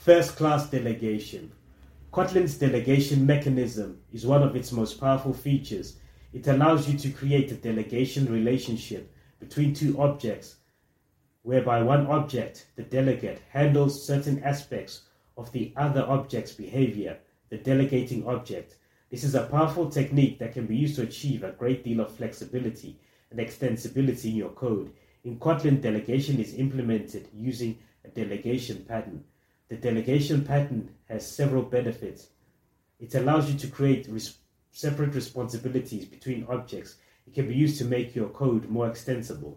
First class delegation. Kotlin's delegation mechanism is one of its most powerful features. It allows you to create a delegation relationship between two objects, whereby one object, the delegate, handles certain aspects of the other object's behavior, the delegating object. This is a powerful technique that can be used to achieve a great deal of flexibility and extensibility in your code. In Kotlin, delegation is implemented using a delegation pattern. The delegation pattern has several benefits. It allows you to create res- separate responsibilities between objects. It can be used to make your code more extensible.